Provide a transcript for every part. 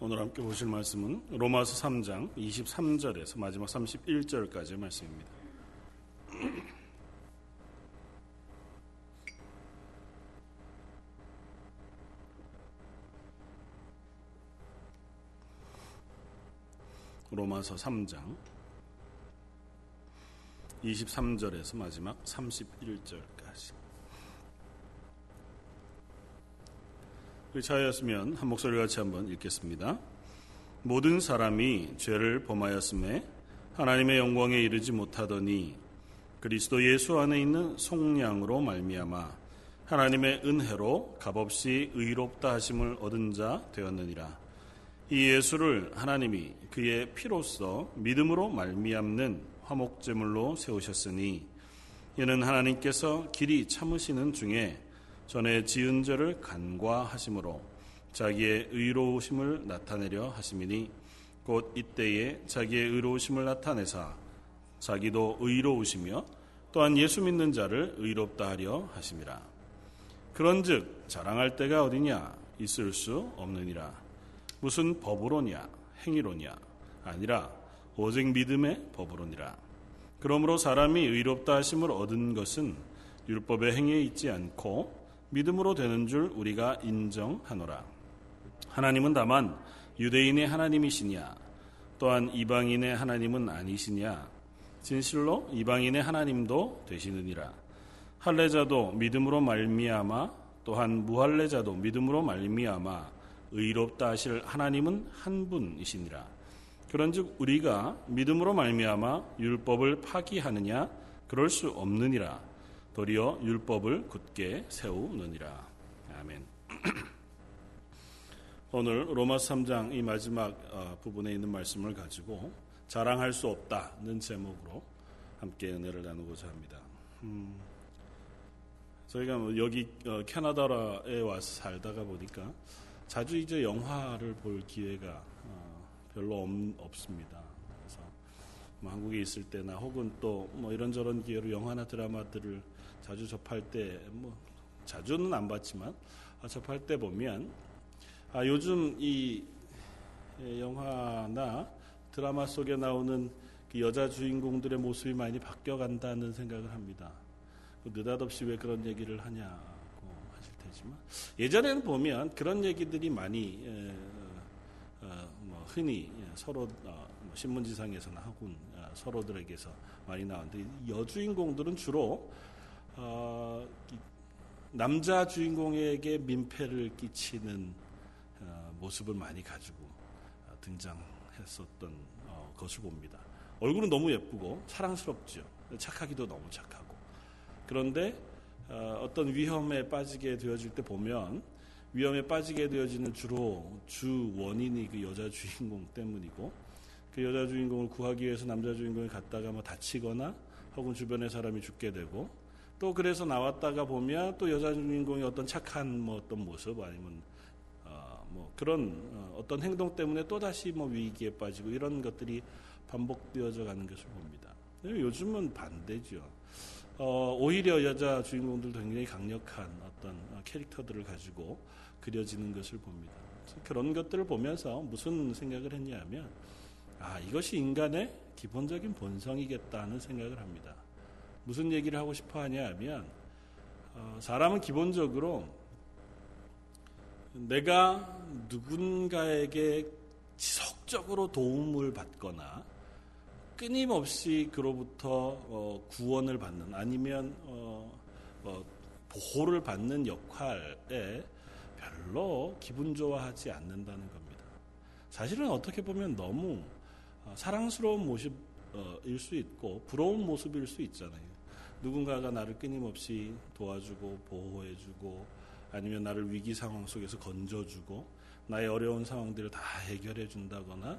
오늘 함께 보실 말씀은 로마서 3장 23절에서 마지막 31절까지의 말씀입니다. 로마서 3장 23절에서 마지막 31절까지. 자였으면 한 목소리 같이 한번 읽겠습니다. 모든 사람이 죄를 범하였음에 하나님의 영광에 이르지 못하더니 그리스도 예수 안에 있는 속량으로 말미암아 하나님의 은혜로 값없이 의롭다 하심을 얻은 자 되었느니라. 이 예수를 하나님이 그의 피로써 믿음으로 말미암는 화목제물로 세우셨으니 이는 하나님께서 길이 참으시는 중에 전에 지은 죄를 간과하심으로 자기의 의로우심을 나타내려 하심이니 곧 이때에 자기의 의로우심을 나타내사 자기도 의로우시며 또한 예수 믿는 자를 의롭다 하려 하심이라. 그런즉 자랑할 때가 어디냐? 있을 수 없느니라. 무슨 법으로냐? 행위로냐? 아니라 오직 믿음의 법으로니라. 그러므로 사람이 의롭다 하심을 얻은 것은 율법의 행위에 있지 않고 믿음으로 되는 줄 우리가 인정하노라. 하나님은 다만 유대인의 하나님이시냐 또한 이방인의 하나님은 아니시냐 진실로 이방인의 하나님도 되시느니라. 할례자도 믿음으로 말미암아 또한 무할례자도 믿음으로 말미암아 의롭다 하실 하나님은 한 분이시니라. 그런즉 우리가 믿음으로 말미암아 율법을 파기하느냐 그럴 수 없느니라. 도리어 율법을 굳게 세우느니라. 아멘. 오늘 로마 3장 이 마지막 어, 부분에 있는 말씀을 가지고 자랑할 수 없다는 제목으로 함께 은혜를 나누고자 합니다. 음, 저희가 뭐 여기 어, 캐나다에 와서 살다가 보니까 자주 이제 영화를 볼 기회가 어, 별로 없, 습니다 그래서 뭐 한국에 있을 때나 혹은 또 뭐 이런저런 기회로 영화나 드라마들을 자주 접할 때 뭐 자주는 안 봤지만 아, 접할 때 보면 아, 요즘 이 영화나 드라마 속에 나오는 그 여자 주인공들의 모습이 많이 바뀌어간다는 생각을 합니다. 그 느닷없이 왜 그런 얘기를 하냐고 하실 테지만 예전에는 보면 그런 얘기들이 많이 에, 어, 뭐 흔히 서로 어, 뭐 신문지상에서나 하군 어, 서로들에게서 많이 나오는데 여주인공들은 주로 어, 남자 주인공에게 민폐를 끼치는 어, 모습을 많이 가지고 어, 등장했었던 어, 것을 봅니다. 얼굴은 너무 예쁘고 사랑스럽죠. 착하기도 너무 착하고. 그런데 어, 어떤 위험에 빠지게 되어질 때 보면 위험에 빠지게 되어지는 주로 주 원인이 그 여자 주인공 때문이고 그 여자 주인공을 구하기 위해서 남자 주인공이 갔다가 뭐 다치거나 혹은 주변의 사람이 죽게 되고 또 그래서 나왔다가 보면 또 여자 주인공이 어떤 착한 뭐 어떤 모습 아니면 어, 뭐 그런 어, 떤 행동 때문에 또 다시 뭐 위기에 빠지고 이런 것들이 반복되어져 가는 것을 봅니다. 요즘은 반대죠. 어, 오히려 여자 주인공들도 굉장히 강력한 어떤 캐릭터들을 가지고 그려지는 것을 봅니다. 그런 것들을 보면서 무슨 생각을 했냐면 아 이것이 인간의 기본적인 본성이겠다는 생각을 합니다. 무슨 얘기를 하고 싶어 하냐 하면 어, 사람은 기본적으로 내가 누군가에게 지속적으로 도움을 받거나 끊임없이 그로부터 어, 구원을 받는 아니면 어, 어, 보호를 받는 역할에 별로 기분 좋아하지 않는다는 겁니다. 사실은 어떻게 보면 너무 어, 사랑스러운 모습일 수 있고 부러운 모습일 수 있잖아요. 누군가가 나를 끊임없이 도와주고 보호해주고 아니면 나를 위기 상황 속에서 건져주고 나의 어려운 상황들을 다 해결해 준다거나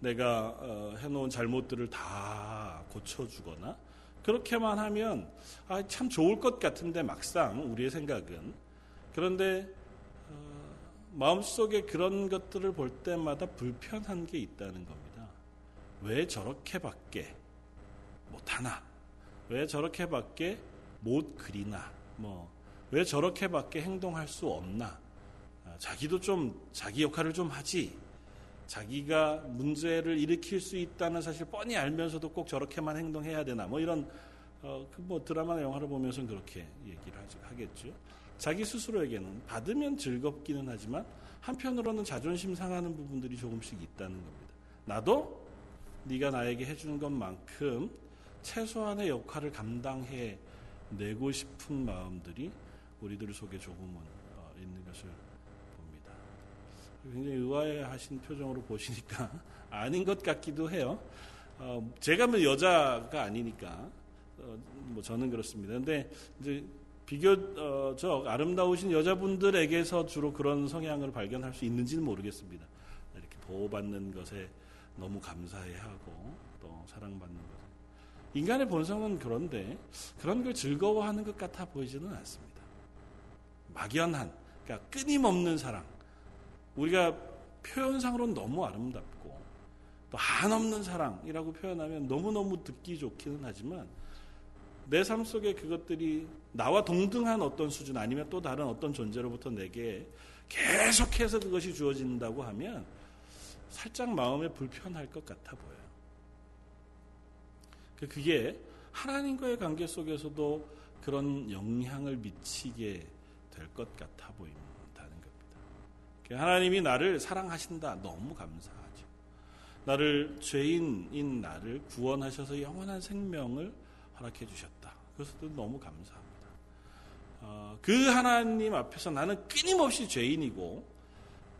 내가 어, 해놓은 잘못들을 다 고쳐주거나 그렇게만 하면 아, 참 좋을 것 같은데 막상 우리의 생각은 그런데 어, 마음속에 그런 것들을 볼 때마다 불편한 게 있다는 겁니다. 왜 저렇게밖에 못하나? 왜 저렇게밖에 못 그리나 뭐 왜 저렇게밖에 행동할 수 없나 아, 자기도 좀 자기 역할을 좀 하지 자기가 문제를 일으킬 수 있다는 사실 뻔히 알면서도 꼭 저렇게만 행동해야 되나 뭐 이런 어, 그뭐 드라마나 영화를 보면서 그렇게 얘기를 하겠죠. 자기 스스로에게는 받으면 즐겁기는 하지만 한편으로는 자존심 상하는 부분들이 조금씩 있다는 겁니다. 나도 네가 나에게 해주는 것만큼 최소한의 역할을 감당해 내고 싶은 마음들이 우리들 속에 조금은 어, 있는 것을 봅니다. 굉장히 의아해하신 표정으로 보시니까 아닌 것 같기도 해요. 어, 제가 뭐 여자가 아니니까 어, 뭐 저는 그렇습니다. 근데 이제 비교적 아름다우신 여자분들에게서 주로 그런 성향을 발견할 수 있는지는 모르겠습니다. 이렇게 보호받는 것에 너무 감사해하고 또 사랑받는 것. 인간의 본성은 그런데 그런 걸 즐거워하는 것 같아 보이지는 않습니다. 막연한, 그러니까 끊임없는 사랑. 우리가 표현상으로는 너무 아름답고 또 한없는 사랑이라고 표현하면 너무너무 듣기 좋기는 하지만 내 삶 속에 그것들이 나와 동등한 어떤 수준 아니면 또 다른 어떤 존재로부터 내게 계속해서 그것이 주어진다고 하면 살짝 마음에 불편할 것 같아 보여요. 그 그게 하나님과의 관계 속에서도 그런 영향을 미치게 될 것 같아 보인다는 겁니다. 그 하나님이 나를 사랑하신다. 너무 감사하죠. 나를 죄인인 나를 구원하셔서 영원한 생명을 허락해 주셨다. 그것도 너무 감사합니다. 어, 그 하나님 앞에서 나는 끊임없이 죄인이고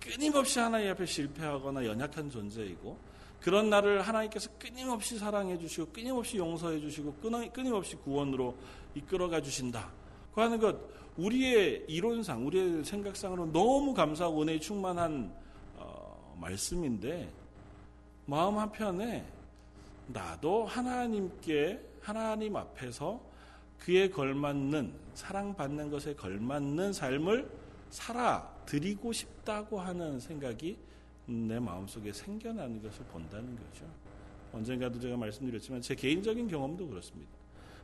끊임없이 하나님 앞에 실패하거나 연약한 존재이고 그런 나를 하나님께서 끊임없이 사랑해 주시고 끊임없이 용서해 주시고 끊임없이 구원으로 이끌어가 주신다. 그 하는 것 우리의 이론상 우리의 생각상으로 너무 감사하고 은혜에 충만한 어, 말씀인데 마음 한편에 나도 하나님께 하나님 앞에서 그에 걸맞는 사랑받는 것에 걸맞는 삶을 살아 드리고 싶다고 하는 생각이 내 마음속에 생겨나는 것을 본다는 거죠. 언젠가도 제가 말씀드렸지만 제 개인적인 경험도 그렇습니다.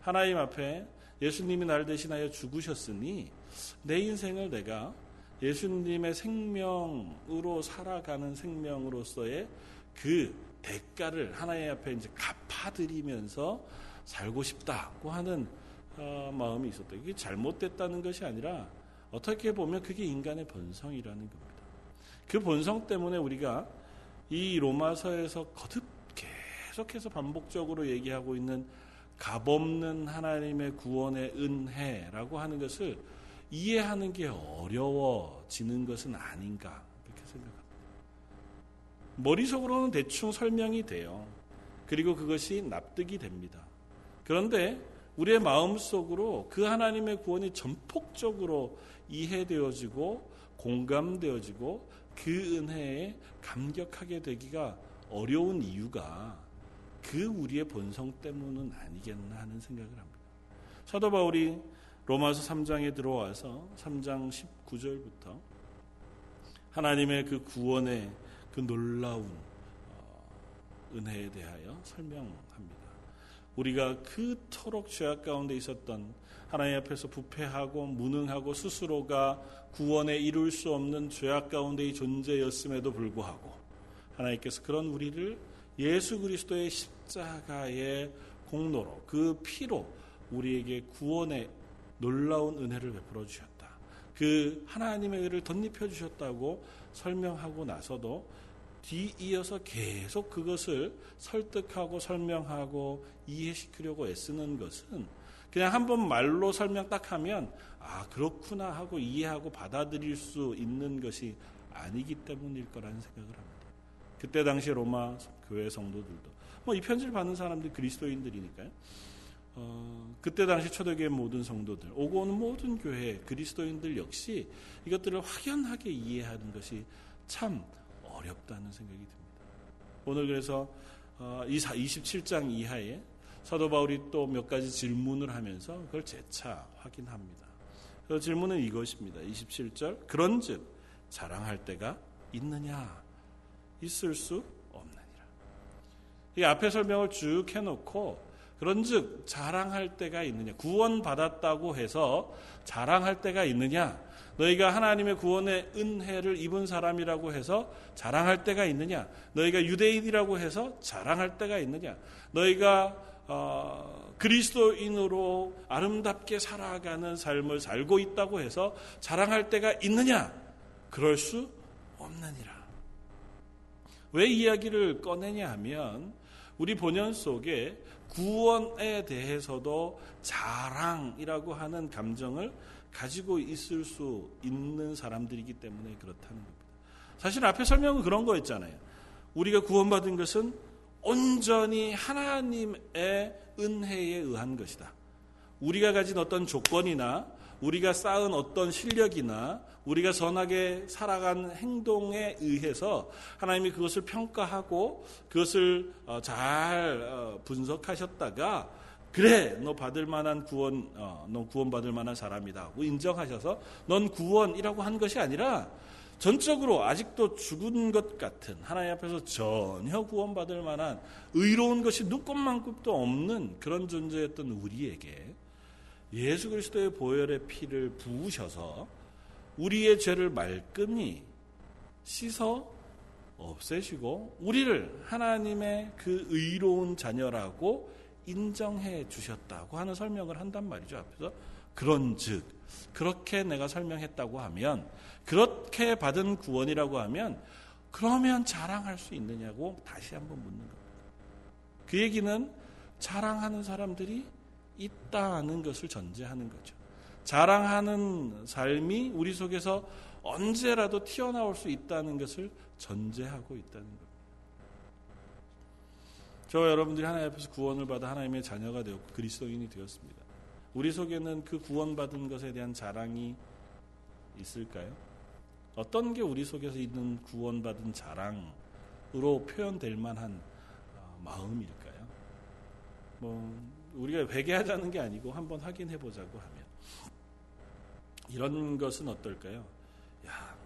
하나님 앞에 예수님이 나를 대신하여 죽으셨으니 내 인생을 내가 예수님의 생명으로 살아가는 생명으로서의 그 대가를 하나님 앞에 이제 갚아드리면서 살고 싶다고 하는 어, 마음이 있었다. 이게 잘못됐다는 것이 아니라 어떻게 보면 그게 인간의 본성이라는 겁니다. 그 본성 때문에 우리가 이 로마서에서 거듭 계속해서 반복적으로 얘기하고 있는 값없는 하나님의 구원의 은혜라고 하는 것을 이해하는 게 어려워지는 것은 아닌가 그렇게 생각합니다. 머릿속으로는 대충 설명이 돼요. 그리고 그것이 납득이 됩니다. 그런데 우리의 마음속으로 그 하나님의 구원이 전폭적으로 이해되어지고 공감되어지고 그 은혜에 감격하게 되기가 어려운 이유가 그 우리의 본성 때문은 아니겠나 하는 생각을 합니다. 사도 바울이 로마서 3장에 들어와서 3장 19절부터 하나님의 그 구원의 그 놀라운 어, 은혜에 대하여 설명합니다. 우리가 그토록 죄악 가운데 있었던 하나님 앞에서 부패하고 무능하고 스스로가 구원에 이룰 수 없는 죄악 가운데의 존재였음에도 불구하고 하나님께서 그런 우리를 예수 그리스도의 십자가의 공로로 그 피로 우리에게 구원의 놀라운 은혜를 베풀어 주셨다. 그 하나님의 은혜를 덧입혀 주셨다고 설명하고 나서도 뒤이어서 계속 그것을 설득하고 설명하고 이해시키려고 애쓰는 것은 그냥 한 번 말로 설명 딱 하면 아 그렇구나 하고 이해하고 받아들일 수 있는 것이 아니기 때문일 거라는 생각을 합니다. 그때 당시 로마 교회 성도들도 뭐 이 편지를 받는 사람들이 그리스도인들이니까요. 어, 그때 당시 초대교회 모든 성도들 오고 오는 모든 교회 그리스도인들 역시 이것들을 확연하게 이해하는 것이 참 어렵다는 생각이 듭니다. 오늘 그래서 27장 어, 이하에 사도 바울이 또 몇 가지 질문을 하면서 그걸 재차 확인합니다. 그 질문은 이것입니다. 27절 그런즉 자랑할 때가 있느냐 있을 수 없느니라. 이 앞에 설명을 쭉 해놓고 그런즉 자랑할 때가 있느냐? 구원 받았다고 해서 자랑할 때가 있느냐? 너희가 하나님의 구원의 은혜를 입은 사람이라고 해서 자랑할 때가 있느냐? 너희가 유대인이라고 해서 자랑할 때가 있느냐? 너희가 어, 그리스도인으로 아름답게 살아가는 삶을 살고 있다고 해서 자랑할 때가 있느냐? 그럴 수 없느니라. 왜 이야기를 꺼내냐 하면 우리 본연 속에 구원에 대해서도 자랑이라고 하는 감정을 가지고 있을 수 있는 사람들이기 때문에 그렇다는 겁니다. 사실 앞에 설명은 그런 거였잖아요. 우리가 구원받은 것은 온전히 하나님의 은혜에 의한 것이다. 우리가 가진 어떤 조건이나 우리가 쌓은 어떤 실력이나 우리가 선하게 살아간 행동에 의해서 하나님이 그것을 평가하고 그것을 어, 잘 어, 분석하셨다가 그래 너 받을 만한 구원 어, 너 구원 받을 만한 사람이다 고 인정하셔서 넌 구원이라고 한 것이 아니라 전적으로 아직도 죽은 것 같은 하나님 앞에서 전혀 구원받을 만한 의로운 것이 눈꼽만큼도 없는 그런 존재였던 우리에게 예수 그리스도의 보혈의 피를 부으셔서 우리의 죄를 말끔히 씻어 없애시고 우리를 하나님의 그 의로운 자녀라고 인정해 주셨다고 하는 설명을 한단 말이죠. 앞에서 그런즉 그렇게 내가 설명했다고 하면 그렇게 받은 구원이라고 하면 그러면 자랑할 수 있느냐고 다시 한번 묻는 겁니다. 그 얘기는 자랑하는 사람들이 있다는 것을 전제하는 거죠. 자랑하는 삶이 우리 속에서 언제라도 튀어나올 수 있다는 것을 전제하고 있다는 겁니다. 저와 여러분들이 하나님 앞에서 구원을 받아 하나님의 자녀가 되었고 그리스도인이 되었습니다. 우리 속에는 그 구원받은 것에 대한 자랑이 있을까요? 어떤 게 우리 속에서 있는 구원받은 자랑으로 표현될 만한 어, 마음일까요? 뭐 우리가 회개하자는 게 아니고 한번 확인해 보자고 하면 이런 것은 어떨까요? 야,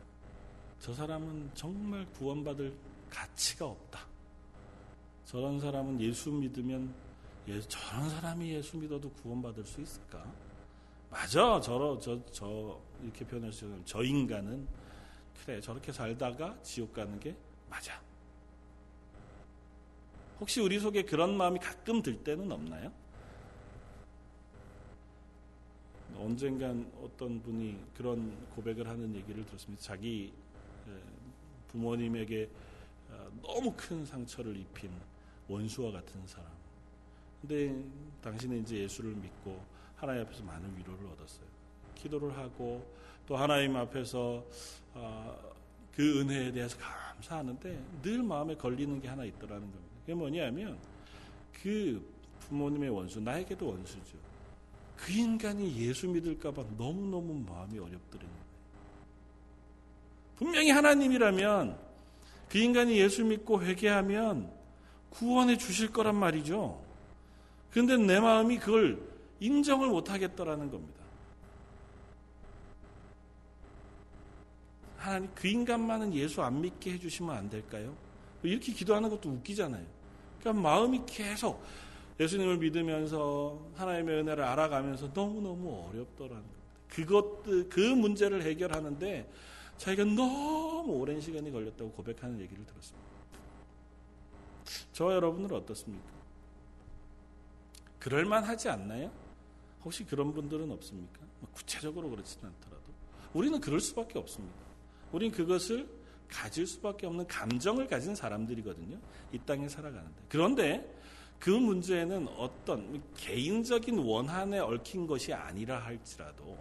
저 사람은 정말 구원받을 가치가 없다. 저런 사람은 예수 믿으면 예, 저런 사람이 예수 믿어도 구원받을 수 있을까? 맞아, 저러 저저 이렇게 표현할 수 있는 저 인간은 그래 저렇게 살다가 지옥 가는 게 맞아. 혹시 우리 속에 그런 마음이 가끔 들 때는 없나요? 언젠간 어떤 분이 그런 고백을 하는 얘기를 들었습니다. 자기 부모님에게 어, 너무 큰 상처를 입힌 원수와 같은 사람. 근데 당신은 이제 예수를 믿고 하나님 앞에서 많은 위로를 얻었어요. 기도를 하고 또 하나님 앞에서 어, 그 은혜에 대해서 감사하는데 늘 마음에 걸리는 게 하나 있더라는 겁니다. 그게 뭐냐면 그 부모님의 원수, 나에게도 원수죠. 그 인간이 예수 믿을까봐 너무너무 마음이 어렵더라는. 분명히 하나님이라면 그 인간이 예수 믿고 회개하면 구원해 주실 거란 말이죠. 그런데 내 마음이 그걸 인정을 못 하겠더라는 겁니다. 하나님 그 인간만은 예수 안 믿게 해주시면 안 될까요? 이렇게 기도하는 것도 웃기잖아요. 그러니까 마음이 계속 예수님을 믿으면서 하나님의 은혜를 알아가면서 너무너무 어렵더라는 겁니다. 그것, 그 문제를 해결하는데 자기가 너무 오랜 시간이 걸렸다고 고백하는 얘기를 들었습니다. 저와 여러분은 어떻습니까? 그럴만 하지 않나요? 혹시 그런 분들은 없습니까? 뭐 구체적으로 그렇지는 않더라도. 우리는 그럴 수밖에 없습니다. 우리는 그것을 가질 수밖에 없는 감정을 가진 사람들이거든요. 이 땅에 살아가는데. 그런데 그 문제는 어떤 개인적인 원한에 얽힌 것이 아니라 할지라도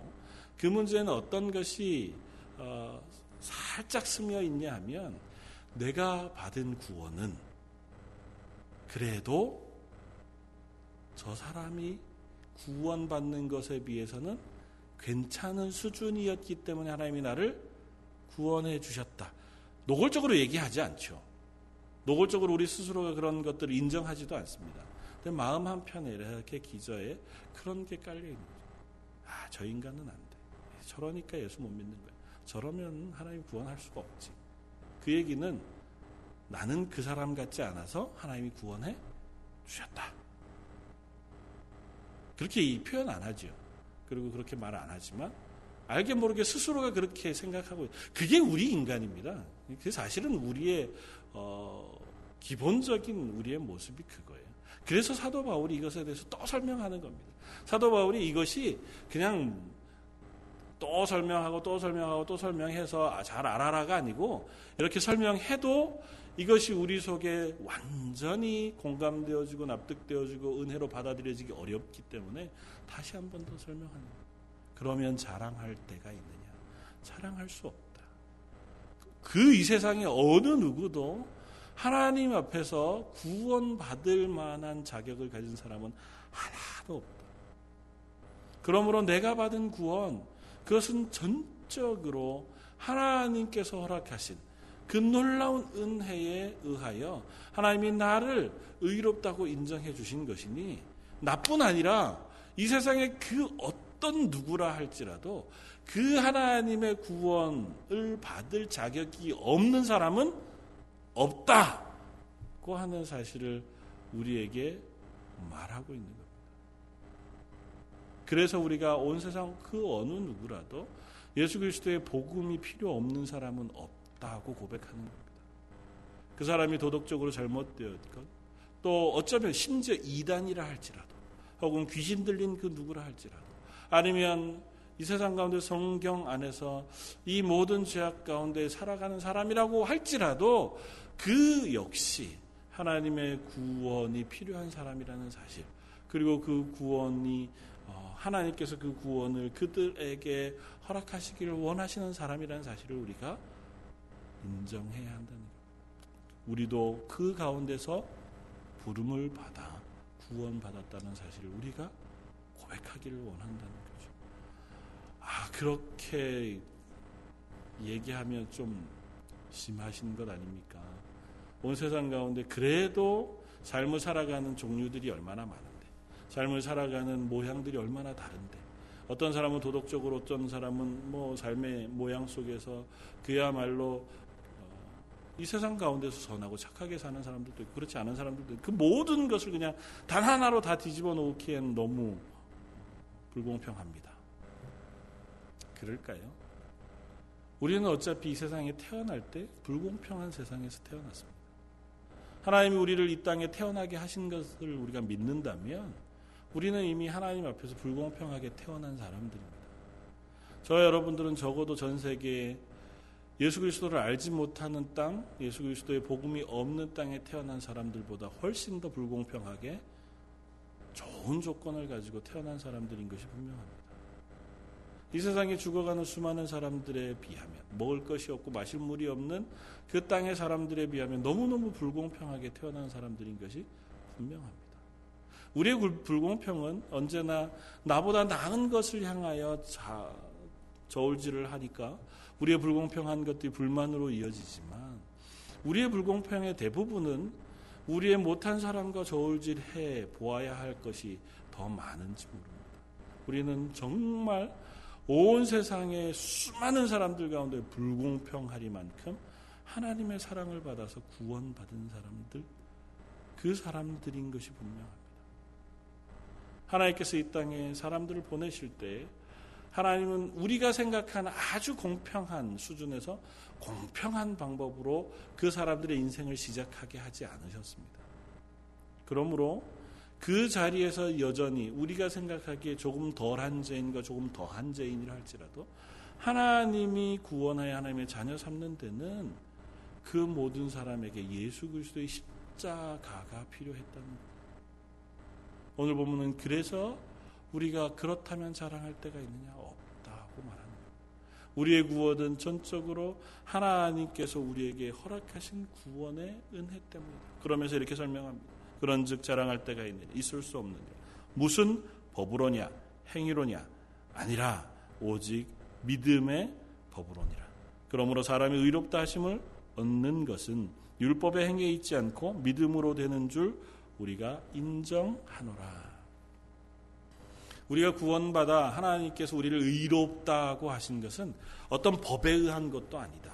그 문제는 어떤 것이 어, 살짝 스며 있냐 하면 내가 받은 구원은 그래도 저 사람이 구원받는 것에 비해서는 괜찮은 수준이었기 때문에 하나님이 나를 구원해 주셨다. 노골적으로 얘기하지 않죠. 노골적으로 우리 스스로가 그런 것들을 인정하지도 않습니다. 근데 마음 한편에 이렇게 기저에 그런 게 깔려 있는 거죠. 아, 저 인간은 안 돼. 저러니까 예수 못 믿는 거야. 저러면 하나님 구원할 수가 없지. 그 얘기는 나는 그 사람 같지 않아서 하나님이 구원해 주셨다. 그렇게 표현 안 하죠. 그리고 그렇게 말 안 하지만 알게 모르게 스스로가 그렇게 생각하고 그게 우리 인간입니다. 그 사실은 우리의 어, 기본적인 우리의 모습이 그거예요. 그래서 사도 바울이 이것에 대해서 또 설명하는 겁니다. 사도 바울이 이것이 그냥 또 설명하고 또 설명하고 또 설명해서 아, 잘 알아라가 아니고 이렇게 설명해도 이것이 우리 속에 완전히 공감되어지고 납득되어지고 은혜로 받아들여지기 어렵기 때문에 다시 한 번더 거예요. 그러면 자랑할 때가 있느냐? 자랑할 수 없다. 그 이 세상에 어느 누구도 하나님 앞에서 구원받을 만한 자격을 가진 사람은 하나도 없다. 그러므로 내가 받은 구원, 그것은 전적으로 하나님께서 허락하신 그 놀라운 은혜에 의하여 하나님이 나를 의롭다고 인정해 주신 것이니 나뿐 아니라 이 세상에 그 어떤 누구라 할지라도 그 하나님의 구원을 받을 자격이 없는 사람은 없다고 하는 사실을 우리에게 말하고 있는 겁니다. 그래서 우리가 온 세상 그 어느 누구라도 예수 그리스도의 복음이 필요 없는 사람은 없다고 고백하는 겁니다. 그 사람이 도덕적으로 잘못되었건 또 어쩌면 심지어 이단이라 할지라도 혹은 귀신 들린 그 누구라 할지라도 아니면 이 세상 가운데 성경 안에서 이 모든 죄악 가운데 살아가는 사람이라고 할지라도 그 역시 하나님의 구원이 필요한 사람이라는 사실 그리고 그 구원이 어, 하나님께서 그 구원을 그들에게 허락하시기를 원하시는 사람이라는 사실을 우리가 인정해야 한다는 것. 우리도 그 가운데서 부름을 받아 구원받았다는 사실을 우리가 고백하기를 원한다는 거죠. 아, 그렇게 얘기하면 좀 심하신 것 아닙니까? 온 세상 가운데 그래도 삶을 살아가는 종류들이 얼마나 많은데, 삶을 살아가는 모양들이 얼마나 다른데, 어떤 사람은 도덕적으로, 어떤 사람은 뭐 삶의 모양 속에서 그야말로 이 세상 가운데서 선하고 착하게 사는 사람들도 있고 그렇지 않은 사람들도 있고 그 모든 것을 그냥 단 하나로 다 뒤집어 놓기엔 너무 불공평합니다. 그럴까요? 우리는 어차피 이 세상에 태어날 때 불공평한 세상에서 태어났습니다. 하나님이 우리를 이 땅에 태어나게 하신 것을 우리가 믿는다면 우리는 이미 하나님 앞에서 불공평하게 태어난 사람들입니다. 저 여러분들은 적어도 전 세계에 예수 그리스도를 알지 못하는 땅, 예수 그리스도의 복음이 없는 땅에 태어난 사람들보다 훨씬 더 불공평하게 좋은 조건을 가지고 태어난 사람들인 것이 분명합니다. 이 세상에 죽어가는 수많은 사람들에 비하면 먹을 것이 없고 마실 물이 없는 그 땅의 사람들에 비하면 너무너무 불공평하게 태어난 사람들인 것이 분명합니다. 우리의 불공평은 언제나 나보다 나은 것을 향하여 자, 저울질을 하니까 우리의 불공평한 것들이 불만으로 이어지지만 우리의 불공평의 대부분은 우리의 못한 사람과 저울질해 보아야 할 것이 더 많은지 모릅니다. 우리는 정말 온 세상의 수많은 사람들 가운데 불공평하리만큼 하나님의 사랑을 받아서 구원받은 사람들, 그 사람들인 것이 분명합니다. 하나님께서 이 땅에 사람들을 보내실 때 하나님은 우리가 생각하는 아주 공평한 수준에서 공평한 방법으로 그 사람들의 인생을 시작하게 하지 않으셨습니다. 그러므로 그 자리에서 여전히 우리가 생각하기에 조금 덜한 죄인과 조금 더한 죄인이라 할지라도 하나님이 구원하여 하나님의 자녀 삼는 데는 그 모든 사람에게 예수 그리스도의 십자가가 필요했다는 것. 오늘 보면은 그래서 우리가 그렇다면 자랑할 때가 있느냐? 없다고 거예요. 우리의 구원은 전적으로 하나님께서 우리에게 허락하신 구원의 은혜 때문이다. 그러면서 이렇게 설명합니다. 그런 즉 자랑할 때가 있느냐? 있을 수 없느냐? 무슨 법으로냐? 행위로냐? 아니라 오직 믿음의 법으로니라. 그러므로 사람이 의롭다 하심을 얻는 것은 율법의 행위에 있지 않고 믿음으로 되는 줄 우리가 인정하노라. 우리가 구원받아 하나님께서 우리를 의롭다고 하신 것은 어떤 법에 의한 것도 아니다.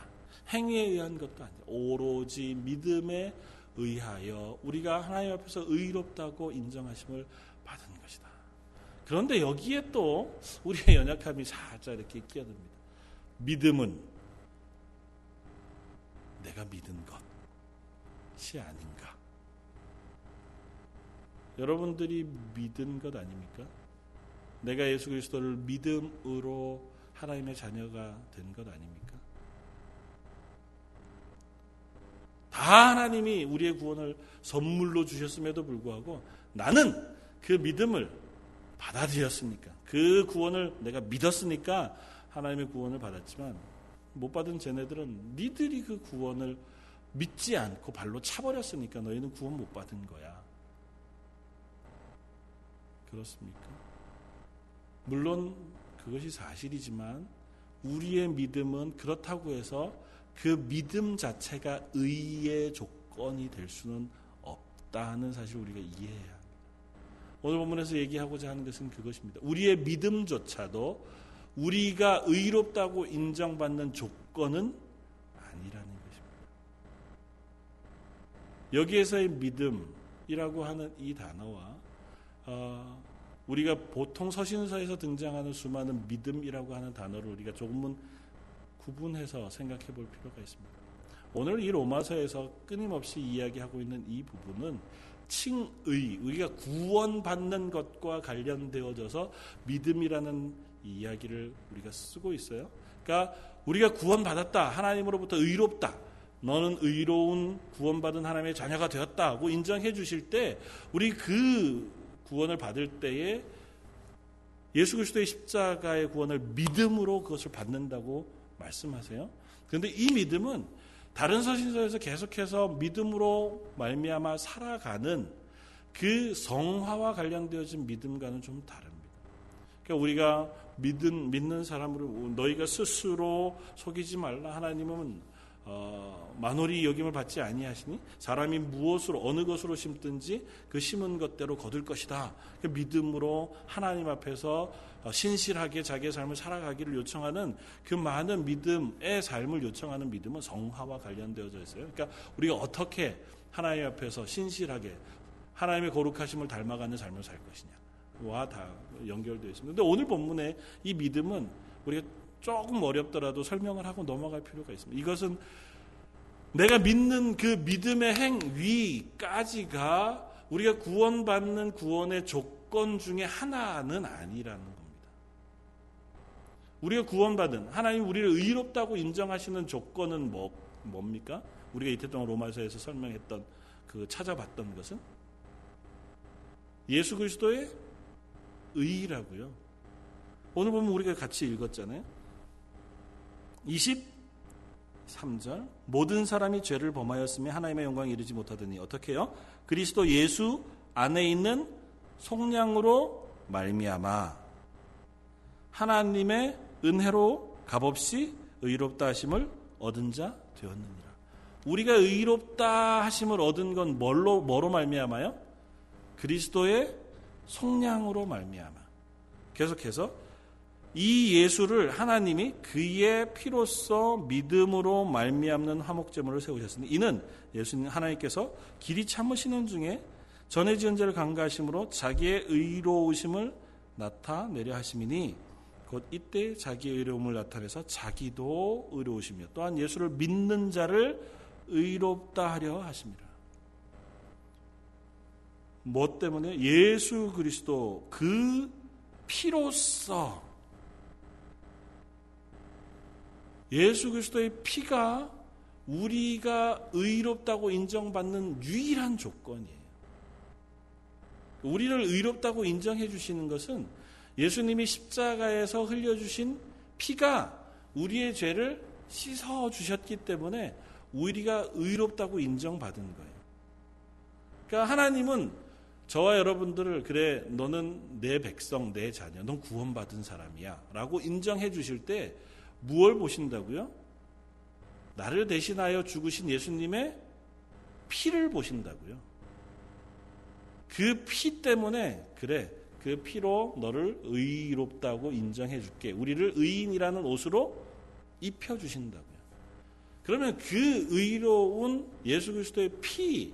행위에 의한 것도 아니다. 오로지 믿음에 의하여 우리가 하나님 앞에서 의롭다고 인정하심을 받은 것이다. 그런데 여기에 또 우리의 연약함이 살짝 이렇게 끼어듭니다. 믿음은 내가 믿은 것이 아닌가. 여러분들이 믿은 것 아닙니까? 내가 예수 그리스도를 믿음으로 하나님의 자녀가 된것 아닙니까? 다 하나님이 우리의 구원을 선물로 주셨음에도 불구하고 나는 그 믿음을 받아들였으니까 그 구원을 내가 믿었으니까 하나님의 구원을 받았지만 못 받은 쟤네들은 니들이 그 구원을 믿지 않고 발로 차버렸으니까 너희는 구원 못 받은 거야. 그렇습니까? 물론 그것이 사실이지만 우리의 믿음은 그렇다고 해서 그 믿음 자체가 의의 조건이 될 수는 없다는 사실 우리가 이해해야 합니다. 오늘 본문에서 얘기하고자 하는 것은 그것입니다. 우리의 믿음조차도 우리가 의롭다고 인정받는 조건은 아니라는 것입니다. 여기에서의 믿음이라고 하는 이 단어와 어, 우리가 보통 서신서에서 등장하는 수많은 믿음이라고 하는 단어를 우리가 조금은 구분해서 생각해 볼 필요가 있습니다. 오늘 이 로마서에서 끊임없이 이야기하고 있는 이 부분은 칭의, 우리가 구원받는 것과 관련되어져서 믿음이라는 이야기를 우리가 쓰고 있어요. 그러니까 우리가 구원받았다. 하나님으로부터 의롭다. 너는 의로운 구원받은 하나님의 자녀가 되었다고 인정해 주실 때 우리 그 구원을 받을 때에 예수 그리스도의 십자가의 구원을 믿음으로 그것을 받는다고 말씀하세요. 그런데 이 믿음은 다른 서신서에서 계속해서 믿음으로 말미암아 살아가는 그 성화와 관련되어진 믿음과는 좀 다릅니다. 그러니까 우리가 믿은 믿는 사람으로 너희가 스스로 속이지 말라 하나님은 어, 만홀이 여김을 받지 아니하시니 사람이 무엇으로 어느 것으로 심든지 그 심은 것대로 거둘 것이다. 그 믿음으로 하나님 앞에서 어, 신실하게 자기의 삶을 살아가기를 요청하는 그 많은 믿음의 삶을 요청하는 믿음은 성화와 관련되어져 있어요. 그러니까 우리가 어떻게 하나님 앞에서 신실하게 하나님의 거룩하심을 닮아가는 삶을 살 것이냐 와 다 연결되어 있습니다. 근데 오늘 본문의 이 믿음은 우리가 조금 어렵더라도 설명을 하고 넘어갈 필요가 있습니다. 이것은 내가 믿는 그 믿음의 행위까지가 우리가 구원받는 구원의 조건 중에 하나는 아니라는 겁니다. 우리가 구원받은 하나님 우리를 의롭다고 인정하시는 조건은 뭐, 뭡니까? 우리가 이태 동안 로마서에서 설명했던 그 찾아봤던 것은 예수 그리스도의 의라고요. 오늘 보면 우리가 같이 읽었잖아요. 23절 모든 사람이 죄를 범하였으며 하나님의 영광에 이르지 못하더니 어떻게 해요? 그리스도 예수 안에 있는 속량으로 말미암아 하나님의 은혜로 값없이 의롭다 하심을 얻은 자 되었느니라. 우리가 의롭다 하심을 얻은 건 뭘로 뭐로 말미암아요? 그리스도의 속량으로 말미암아. 계속해서 이 예수를 하나님이 그의 피로써 믿음으로 말미암는 화목제물을 세우셨으니 이는 예수님 하나님께서 길이 참으시는 중에 전에 지은 죄를 강가하심으로 자기의 의로우심을 나타내려 하심이니 곧 이때 자기의 의로움을 나타내서 자기도 의로우시며 또한 예수를 믿는 자를 의롭다 하려 하십니다. 뭐 때문에 예수 그리스도 그 피로써 예수 그리스도의 피가 우리가 의롭다고 인정받는 유일한 조건이에요. 우리를 의롭다고 인정해 주시는 것은 예수님이 십자가에서 흘려주신 피가 우리의 죄를 씻어 주셨기 때문에 우리가 의롭다고 인정받은 거예요. 그러니까 하나님은 저와 여러분들을 그래 너는 내 백성 내 자녀 넌 구원받은 사람이야 라고 인정해 주실 때 무엇을 보신다고요? 나를 대신하여 죽으신 예수님의 피를 보신다고요. 그 피 때문에 그래 그 피로 너를 의롭다고 인정해 줄게. 우리를 의인이라는 옷으로 입혀 주신다고요. 그러면 그 의로운 예수 그리스도의 피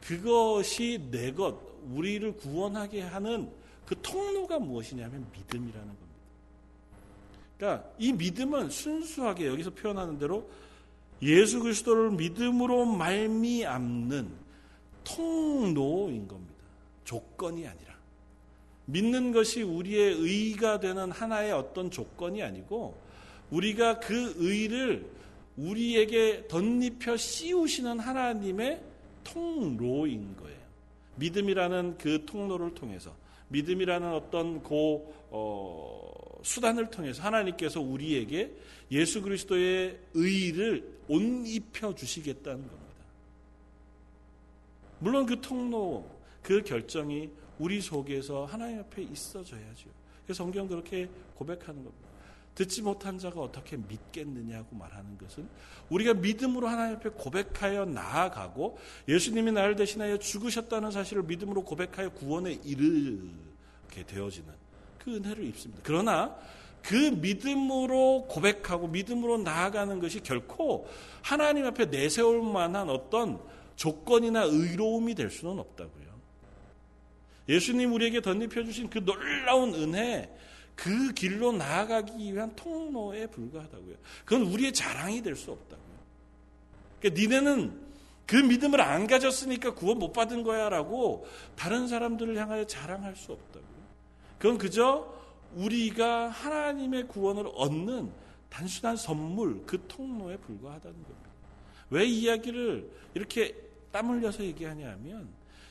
그것이 내 것, 우리를 구원하게 하는 그 통로가 무엇이냐면 믿음이라는 겁니다. 그러니까 이 믿음은 순수하게 여기서 표현하는 대로 예수 그리스도를 믿음으로 말미암는 통로인 겁니다. 조건이 아니라 믿는 것이 우리의 의가 되는 하나의 어떤 조건이 아니고 우리가 그 의를 우리에게 덧입혀 씌우시는 하나님의 통로인 거예요. 믿음이라는 그 통로를 통해서 믿음이라는 어떤 고 어, 수단을 통해서 하나님께서 우리에게 예수 그리스도의 의를 옷 입혀 주시겠다는 겁니다. 물론 그 통로, 그 결정이 우리 속에서 하나님 앞에 있어져야죠. 그래서 성경 그렇게 고백하는 겁니다. 듣지 못한 자가 어떻게 믿겠느냐고 말하는 것은 우리가 믿음으로 하나님 앞에 고백하여 나아가고 예수님이 나를 대신하여 죽으셨다는 사실을 믿음으로 고백하여 구원에 이르게 되어지는 그 은혜를 입습니다. 그러나 그 믿음으로 고백하고 믿음으로 나아가는 것이 결코 하나님 앞에 내세울 만한 어떤 조건이나 의로움이 될 수는 없다고요. 예수님 우리에게 덧입혀 주신 그 놀라운 은혜, 그 길로 나아가기 위한 통로에 불과하다고요. 그건 우리의 자랑이 될 수 없다고요. 그러니까 니네는 그 믿음을 안 가졌으니까 구원 못 받은 거야라고 다른 사람들을 향하여 자랑할 수 없다고요. 그건 그저 우리가 하나님의 구원을 얻는 단순한 선물, 그 통로에 불과하다는 겁니다. 왜 이야기를 이렇게 땀 흘려서 얘기하냐면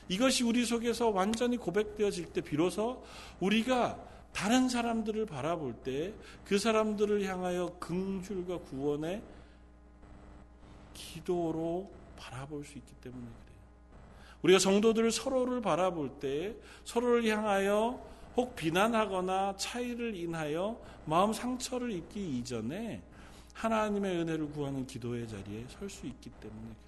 이것이 우리 속에서 완전히 고백되어질 때 비로소 우리가 다른 사람들을 바라볼 때 그 사람들을 향하여 긍휼과 구원의 기도로 바라볼 수 있기 때문에 그래요. 우리가 성도들 서로를 바라볼 때 서로를 향하여 혹 비난하거나 차이를 인하여 마음 상처를 입기 이전에 하나님의 은혜를 구하는 기도의 자리에 설 수 있기 때문에 그래요.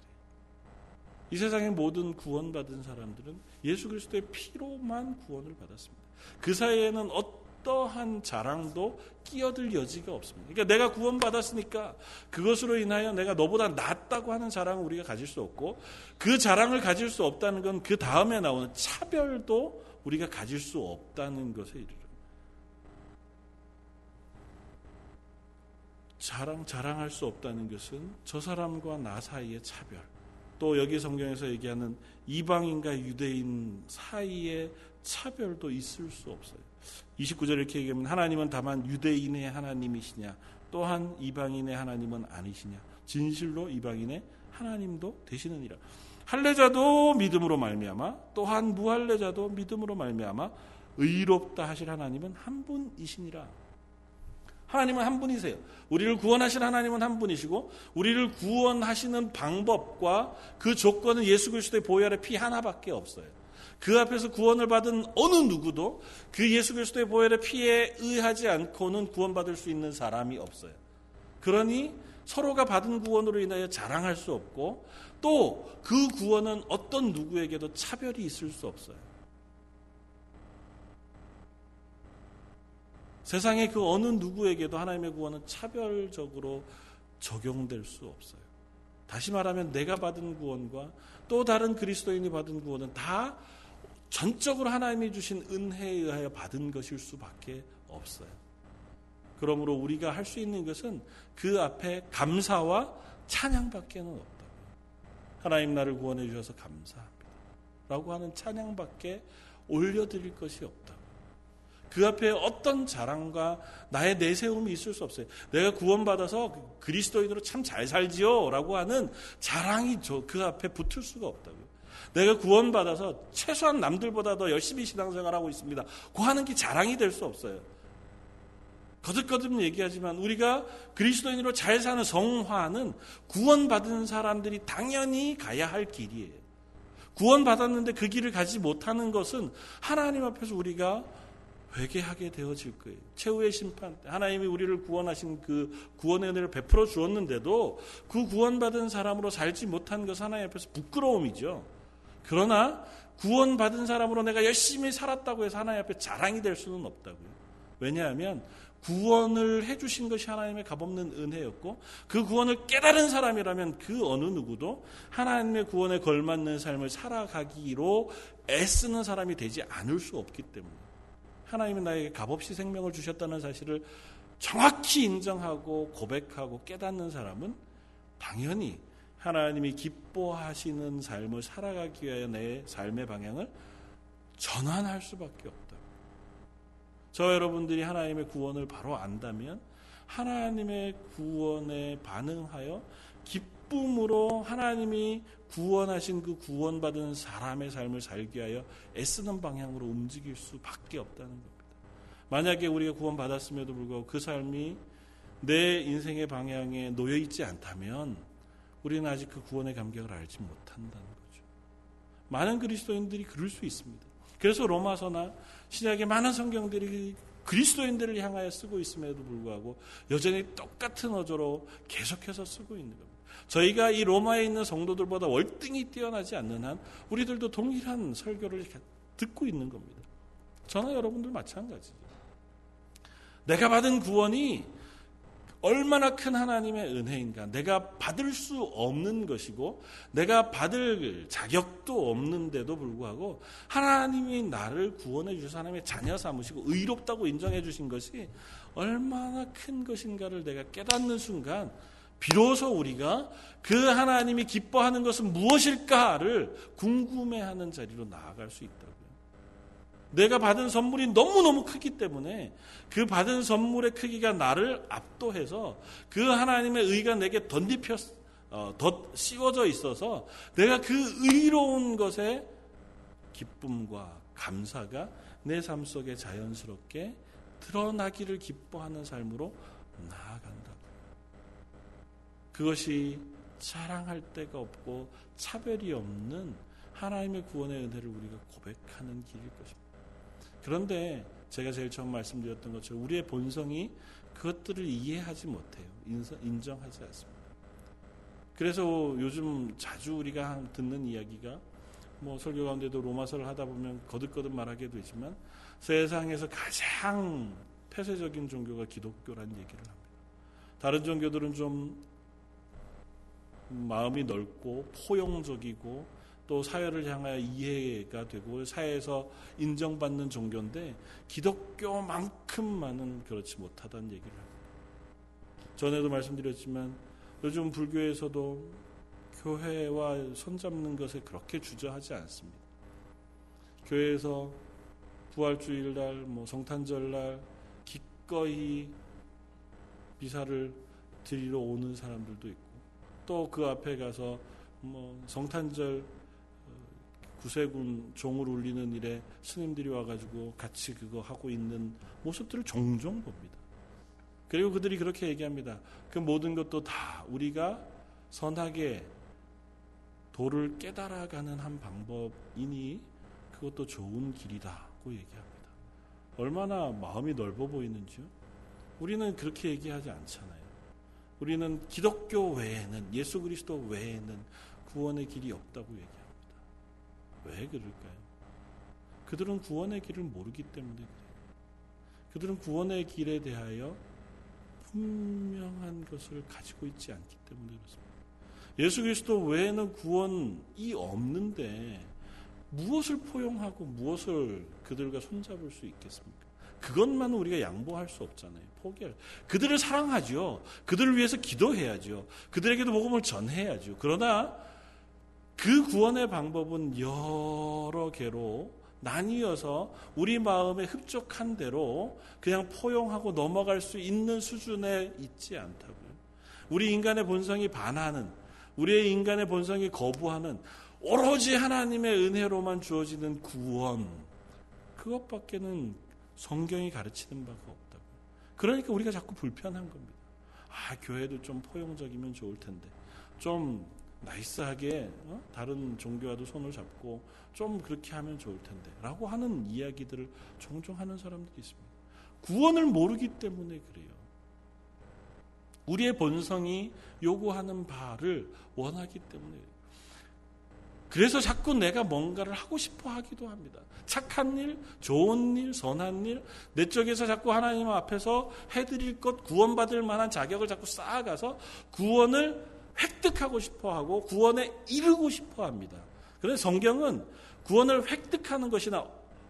이 세상의 모든 구원받은 사람들은 예수 그리스도의 피로만 구원을 받았습니다. 그 사이에는 어떠한 자랑도 끼어들 여지가 없습니다. 그러니까 내가 구원받았으니까 그것으로 인하여 내가 너보다 낫다고 하는 자랑을 우리가 가질 수 없고 그 자랑을 가질 수 없다는 건 그 다음에 나오는 차별도 우리가 가질 수 없다는 것에 이르러 자랑 자랑할 수 없다는 것은 저 사람과 나 사이의 차별 또 여기 성경에서 얘기하는 이방인과 유대인 사이의 차별도 있을 수 없어요. 29절 이렇게 얘기하면 하나님은 다만 유대인의 하나님이시냐 또한 이방인의 하나님은 아니시냐 진실로 이방인의 하나님도 되시느니라. 할례자도 믿음으로 말미암아 또한 무할례자도 믿음으로 말미암아 의롭다 하실 하나님은 한 분이시니라. 하나님은 한 분이세요. 우리를 구원하신 하나님은 한 분이시고 우리를 구원하시는 방법과 그 조건은 예수 그리스도의 보혈 아래 피 하나밖에 없어요. 그 앞에서 구원을 받은 어느 누구도 그 예수 그리스도의 보혈의 피에 의하지 않고는 구원받을 수 있는 사람이 없어요. 그러니 서로가 받은 구원으로 인하여 자랑할 수 없고 또 그 구원은 어떤 누구에게도 차별이 있을 수 없어요. 세상의 그 어느 누구에게도 하나님의 구원은 차별적으로 적용될 수 없어요. 다시 말하면 내가 받은 구원과 또 다른 그리스도인이 받은 구원은 다 전적으로 하나님이 주신 은혜에 의하여 받은 것일 수밖에 없어요. 그러므로 우리가 할 수 있는 것은 그 앞에 감사와 찬양밖에는 없다고. 하나님 나를 구원해 주셔서 감사합니다. 라고 하는 찬양밖에 올려드릴 것이 없다고. 그 앞에 어떤 자랑과 나의 내세움이 있을 수 없어요. 내가 구원받아서 그리스도인으로 참 잘 살지요. 라고 하는 자랑이 그 앞에 붙을 수가 없다고요. 내가 구원받아서 최소한 남들보다 더 열심히 신앙생활하고 있습니다. 그 하는 게 자랑이 될 수 없어요. 거듭거듭 얘기하지만 우리가 그리스도인으로 잘 사는 성화는 구원받은 사람들이 당연히 가야 할 길이에요. 구원받았는데 그 길을 가지 못하는 것은 하나님 앞에서 우리가 회개하게 되어질 거예요. 최후의 심판 하나님이 우리를 구원하신 그 구원의 은혜를 베풀어 주었는데도 그 구원받은 사람으로 살지 못한 것은 하나님 앞에서 부끄러움이죠. 그러나 구원받은 사람으로 내가 열심히 살았다고 해서 하나님 앞에 자랑이 될 수는 없다고요. 왜냐하면 구원을 해주신 것이 하나님의 값없는 은혜였고 그 구원을 깨달은 사람이라면 그 어느 누구도 하나님의 구원에 걸맞는 삶을 살아가기로 애쓰는 사람이 되지 않을 수 없기 때문에 하나님이 나에게 값없이 생명을 주셨다는 사실을 정확히 인정하고 고백하고 깨닫는 사람은 당연히 하나님이 기뻐하시는 삶을 살아가기 위하여 내 삶의 방향을 전환할 수밖에 없다. 저 여러분들이 하나님의 구원을 바로 안다면 하나님의 구원에 반응하여 기쁨으로 하나님이 구원하신 그 구원받은 사람의 삶을 살기 위하여 애쓰는 방향으로 움직일 수밖에 없다는 겁니다. 만약에 우리가 구원받았음에도 불구하고 그 삶이 내 인생의 방향에 놓여 있지 않다면 우리는 아직 그 구원의 감격을 알지 못한다는 거죠. 많은 그리스도인들이 그럴 수 있습니다. 그래서 로마서나 신약의 많은 성경들이 그리스도인들을 향하여 쓰고 있음에도 불구하고 여전히 똑같은 어조로 계속해서 쓰고 있는 겁니다. 저희가 이 로마에 있는 성도들보다 월등히 뛰어나지 않는 한 우리들도 동일한 설교를 듣고 있는 겁니다. 저나 여러분들 마찬가지죠. 내가 받은 구원이 얼마나 큰 하나님의 은혜인가. 내가 받을 수 없는 것이고, 내가 받을 자격도 없는데도 불구하고, 하나님이 나를 구원해 주셔서 하나님의 자녀 삼으시고, 의롭다고 인정해 주신 것이 얼마나 큰 것인가를 내가 깨닫는 순간, 비로소 우리가 그 하나님이 기뻐하는 것은 무엇일까를 궁금해하는 자리로 나아갈 수 있다고요. 내가 받은 선물이 너무너무 크기 때문에 그 받은 선물의 크기가 나를 압도해서 그 하나님의 의가 내게 덧입혀 어, 덧 씌워져 있어서 내가 그 의로운 것에 기쁨과 감사가 내 삶 속에 자연스럽게 드러나기를 기뻐하는 삶으로 나아간다. 그것이 자랑할 데가 없고 차별이 없는 하나님의 구원의 은혜를 우리가 고백하는 길일 것입니다. 그런데 제가 제일 처음 말씀드렸던 것처럼 우리의 본성이 그것들을 이해하지 못해요. 인정하지 않습니다. 그래서 요즘 자주 우리가 듣는 이야기가 뭐 설교 가운데도 로마서를 하다 보면 거듭거듭 말하게 되지만 세상에서 가장 폐쇄적인 종교가 기독교라는 얘기를 합니다. 다른 종교들은 좀 마음이 넓고 포용적이고 또 사회를 향하여 이해가 되고 사회에서 인정받는 종교인데 기독교만큼만은 그렇지 못하다는 얘기를 합니다. 전에도 말씀드렸지만 요즘 불교에서도 교회와 손잡는 것에 그렇게 주저하지 않습니다. 교회에서 부활주일날, 뭐 성탄절날 기꺼이 미사를 드리러 오는 사람들도 있고 또 그 앞에 가서 뭐 성탄절 구세군 종을 울리는 일에 스님들이 와가지고 같이 그거 하고 있는 모습들을 종종 봅니다. 그리고 그들이 그렇게 얘기합니다. 그 모든 것도 다 우리가 선하게 도를 깨달아가는 한 방법이니 그것도 좋은 길이다고 얘기합니다. 얼마나 마음이 넓어 보이는지요? 우리는 그렇게 얘기하지 않잖아요. 우리는 기독교 외에는 예수 그리스도 외에는 구원의 길이 없다고 얘기합니다. 왜 그럴까요? 그들은 구원의 길을 모르기 때문에 그래요. 그들은 구원의 길에 대하여 분명한 것을 가지고 있지 않기 때문에 그렇습니다. 예수 그리스도 외에는 구원이 없는데 무엇을 포용하고 무엇을 그들과 손잡을 수 있겠습니까? 그것만 우리가 양보할 수 없잖아요. 포기할. 그들을 사랑하죠. 그들을 위해서 기도해야죠. 그들에게도 복음을 전해야죠. 그러나 그 구원의 방법은 여러 개로 나뉘어서 우리 마음에 흡족한 대로 그냥 포용하고 넘어갈 수 있는 수준에 있지 않다고요. 우리 인간의 본성이 반하는, 우리의 인간의 본성이 거부하는 오로지 하나님의 은혜로만 주어지는 구원. 그것밖에는 성경이 가르치는 바가 없다고. 그러니까 우리가 자꾸 불편한 겁니다. 아, 교회도 좀 포용적이면 좋을 텐데. 좀 나이스하게 어? 다른 종교와도 손을 잡고 좀 그렇게 하면 좋을 텐데 라고 하는 이야기들을 종종 하는 사람들이 있습니다. 구원을 모르기 때문에 그래요. 우리의 본성이 요구하는 바를 원하기 때문에 그래서 자꾸 내가 뭔가를 하고 싶어 하기도 합니다. 착한 일, 좋은 일, 선한 일, 내 쪽에서 자꾸 하나님 앞에서 해드릴 것, 구원받을 만한 자격을 자꾸 쌓아가서 구원을 획득하고 싶어 하고 구원에 이르고 싶어 합니다. 그래서 성경은 구원을 획득하는 것이나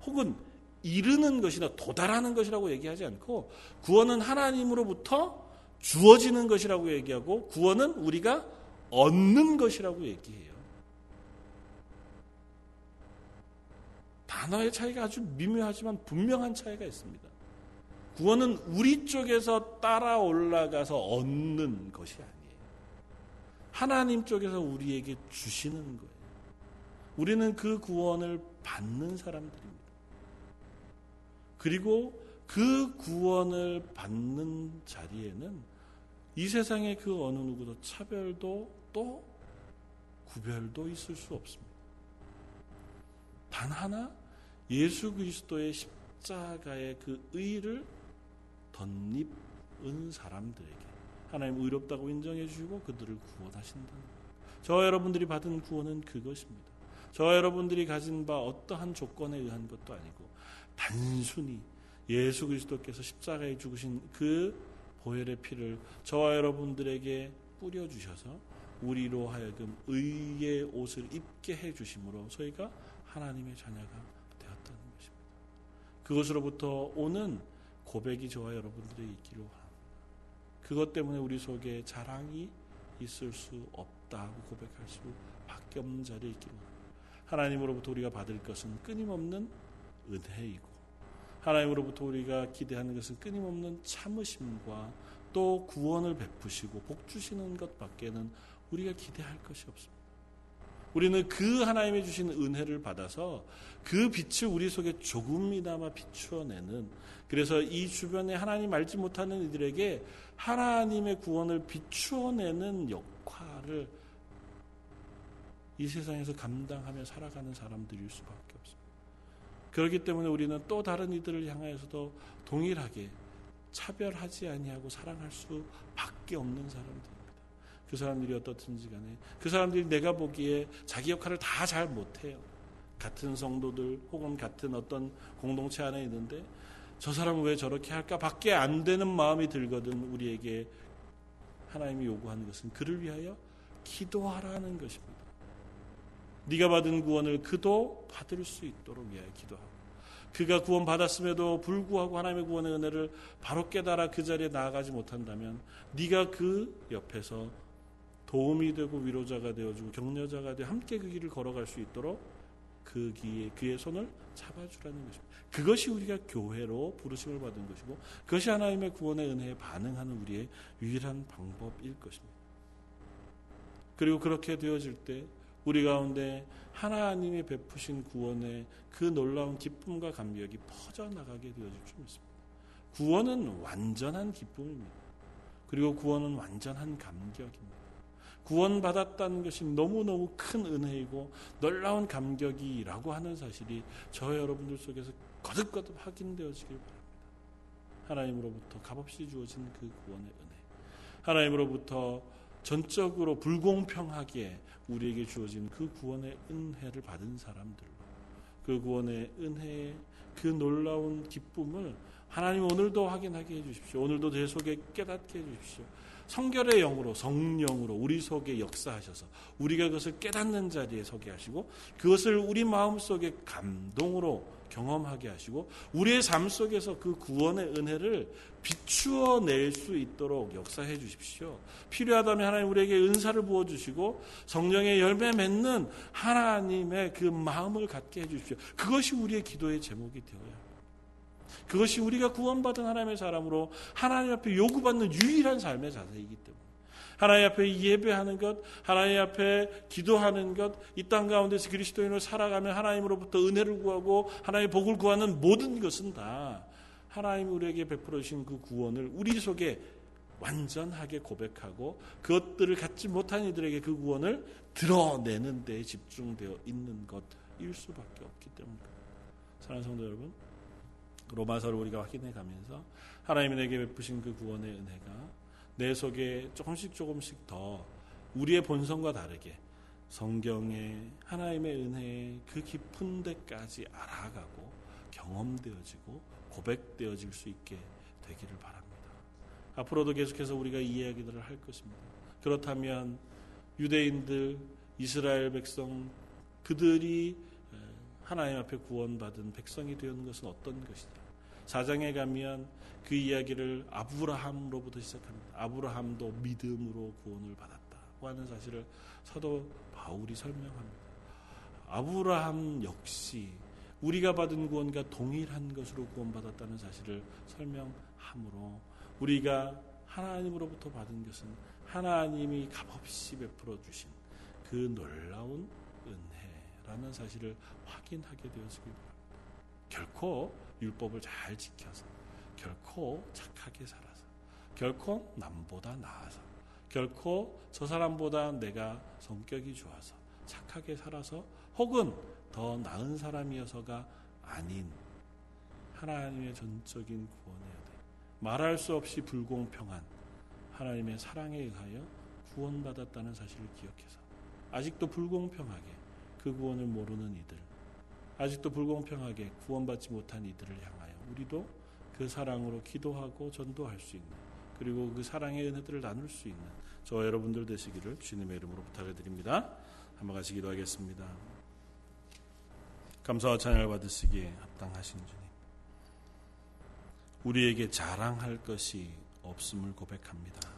혹은 이르는 것이나 도달하는 것이라고 얘기하지 않고 구원은 하나님으로부터 주어지는 것이라고 얘기하고 구원은 우리가 얻는 것이라고 얘기해요. 단어의 차이가 아주 미묘하지만 분명한 차이가 있습니다. 구원은 우리 쪽에서 따라 올라가서 얻는 것이 아니에요. 하나님 쪽에서 우리에게 주시는 거예요. 우리는 그 구원을 받는 사람들입니다. 그리고 그 구원을 받는 자리에는 이 세상의 그 어느 누구도 차별도 또 구별도 있을 수 없습니다. 단 하나 예수 그리스도의 십자가의 그 의를 덧입은 사람들에게 하나님 의롭다고 인정해 주시고 그들을 구원하신다는 거예요. 저와 여러분들이 받은 구원은 그것입니다. 저와 여러분들이 가진 바 어떠한 조건에 의한 것도 아니고 단순히 예수 그리스도께서 십자가에 죽으신 그 보혈의 피를 저와 여러분들에게 뿌려 주셔서 우리로 하여금 의의 옷을 입게 해 주심으로 저희가 하나님의 자녀가 되었다는 것입니다. 그것으로부터 오는 고백이 저와 여러분들이 있기로 합니다. 그것 때문에 우리 속에 자랑이 있을 수 없다고 고백할 수밖에 없는 자리에 있기로. 하나님으로부터 우리가 받을 것은 끊임없는 은혜이고 하나님으로부터 우리가 기대하는 것은 끊임없는 참으심과 또 구원을 베푸시고 복 주시는 것밖에는 우리가 기대할 것이 없습니다. 우리는 그 하나님의 주신 은혜를 받아서 그 빛을 우리 속에 조금이나마 비추어내는 그래서 이 주변에 하나님 알지 못하는 이들에게 하나님의 구원을 비추어내는 역할을 이 세상에서 감당하며 살아가는 사람들일 수밖에 없습니다. 그렇기 때문에 우리는 또 다른 이들을 향하여서도 동일하게 차별하지 아니하고 사랑할 수밖에 없는 사람들입니다. 그 사람들이 어떻든지 간에 그 사람들이 내가 보기에 자기 역할을 다 잘 못해요. 같은 성도들 혹은 같은 어떤 공동체 안에 있는데 저 사람은 왜 저렇게 할까 밖에 안 되는 마음이 들거든 우리에게 하나님이 요구하는 것은 그를 위하여 기도하라는 것입니다. 네가 받은 구원을 그도 받을 수 있도록 위하여 기도하고 그가 구원 받았음에도 불구하고 하나님의 구원의 은혜를 바로 깨달아 그 자리에 나아가지 못한다면 네가 그 옆에서 도움이 되고 위로자가 되어주고 격려자가 되어 함께 그 길을 걸어갈 수 있도록 그 기에 그의 손을 잡아주라는 것입니다. 그것이 우리가 교회로 부르심을 받은 것이고 그것이 하나님의 구원의 은혜에 반응하는 우리의 유일한 방법일 것입니다. 그리고 그렇게 되어질 때 우리 가운데 하나님이 베푸신 구원의 그 놀라운 기쁨과 감격이 퍼져나가게 되어질 줄 믿습니다. 구원은 완전한 기쁨입니다. 그리고 구원은 완전한 감격입니다. 구원받았다는 것이 너무너무 큰 은혜이고 놀라운 감격이라고 하는 사실이 저 여러분들 속에서 거듭거듭 확인되어지길 바랍니다. 하나님으로부터 값없이 주어진 그 구원의 은혜. 하나님으로부터 전적으로 불공평하게 우리에게 주어진 그 구원의 은혜를 받은 사람들로 그 구원의 은혜의 그 놀라운 기쁨을 하나님 오늘도 확인하게 해주십시오. 오늘도 제 속에 깨닫게 해주십시오. 성결의 영으로 성령으로 우리 속에 역사하셔서 우리가 그것을 깨닫는 자리에 서게 하시고 그것을 우리 마음 속에 감동으로 경험하게 하시고 우리의 삶 속에서 그 구원의 은혜를 비추어 낼 수 있도록 역사해 주십시오. 필요하다면 하나님 우리에게 은사를 부어 주시고 성령의 열매 맺는 하나님의 그 마음을 갖게 해 주십시오. 그것이 우리의 기도의 제목이 되어야 합니다. 그것이 우리가 구원받은 하나님의 사람으로 하나님 앞에 요구받는 유일한 삶의 자세이기 때문에 하나님 앞에 예배하는 것, 하나님 앞에 기도하는 것, 이 땅 가운데서 그리스도인으로 살아가며 하나님으로부터 은혜를 구하고 하나님의 복을 구하는 모든 것은 다 하나님 우리에게 베풀어 주신 그 구원을 우리 속에 완전하게 고백하고 그것들을 갖지 못한 이들에게 그 구원을 드러내는 데 집중되어 있는 것일 수밖에 없기 때문입니다. 사랑하는 성도 여러분, 로마서를 우리가 확인해 가면서 하나님이 내게 베푸신 그 구원의 은혜가 내 속에 조금씩 조금씩 더 우리의 본성과 다르게 성경의 하나님의 은혜의 그 깊은 데까지 알아가고 경험되어지고 고백되어질 수 있게 되기를 바랍니다. 앞으로도 계속해서 우리가 이 이야기들을 할 것입니다. 그렇다면 유대인들, 이스라엘 백성, 그들이 하나님 앞에 구원받은 백성이 되는 것은 어떤 것이냐. 사장에 가면 그 이야기를 아브라함으로부터 시작합니다. 아브라함도 믿음으로 구원을 받았다고 하는 사실을 사도 바울이 설명합니다. 아브라함 역시 우리가 받은 구원과 동일한 것으로 구원받았다는 사실을 설명함으로 우리가 하나님으로부터 받은 것은 하나님이 값없이 베풀어 주신 그 놀라운 은혜 라는 사실을 확인하게 되었으기 바랍니다. 결코 율법을 잘 지켜서 결코 착하게 살아서 결코 남보다 나아서 결코 저 사람보다 내가 성격이 좋아서 착하게 살아서 혹은 더 나은 사람이어서가 아닌 하나님의 전적인 구원해야 돼. 말할 수 없이 불공평한 하나님의 사랑에 의하여 구원받았다는 사실을 기억해서 아직도 불공평하게 그 구원을 모르는 이들, 아직도 불공평하게 구원받지 못한 이들을 향하여 우리도 그 사랑으로 기도하고 전도할 수 있는 그리고 그 사랑의 은혜들을 나눌 수 있는 저와 여러분들 되시기를 주님의 이름으로 부탁을 드립니다. 한번 같이 기도하겠습니다. 감사와 찬양을 받으시기에 합당하신 주님. 우리에게 자랑할 것이 없음을 고백합니다.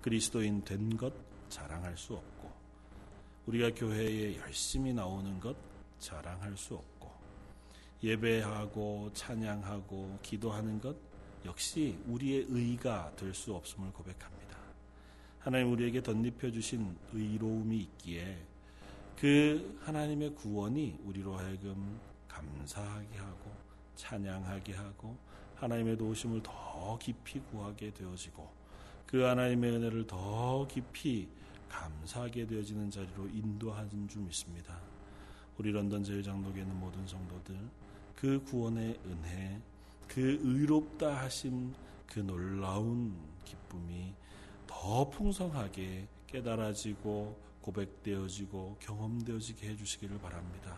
그리스도인 된 것 자랑할 수 없고, 우리가 교회에 열심히 나오는 것 자랑할 수 없고, 예배하고 찬양하고 기도하는 것 역시 우리의 의가 될 수 없음을 고백합니다. 하나님 우리에게 덧입혀 주신 의로움이 있기에 그 하나님의 구원이 우리로 하여금 감사하게 하고 찬양하게 하고 하나님의 도우심을 더 깊이 구하게 되어지고 그 하나님의 은혜를 더 깊이 감사하게 되어지는 자리로 인도하는 줄 믿습니다. 우리 런던 제일장독에 있는 모든 성도들 그 구원의 은혜, 그 의롭다 하심 그 놀라운 기쁨이 더 풍성하게 깨달아지고 고백되어지고 경험되어지게 해주시기를 바랍니다.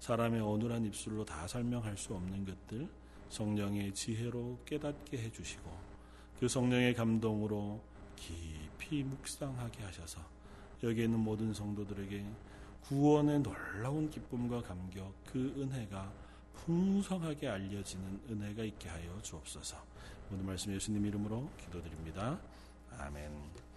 사람의 어눌한 입술로 다 설명할 수 없는 것들 성령의 지혜로 깨닫게 해주시고 그 성령의 감동으로 깊이 묵상하게 하셔서 여기 있는 모든 성도들에게 구원의 놀라운 기쁨과 감격 그 은혜가 풍성하게 알려지는 은혜가 있게 하여 주옵소서. 오늘 말씀 예수님 이름으로 기도드립니다. 아멘.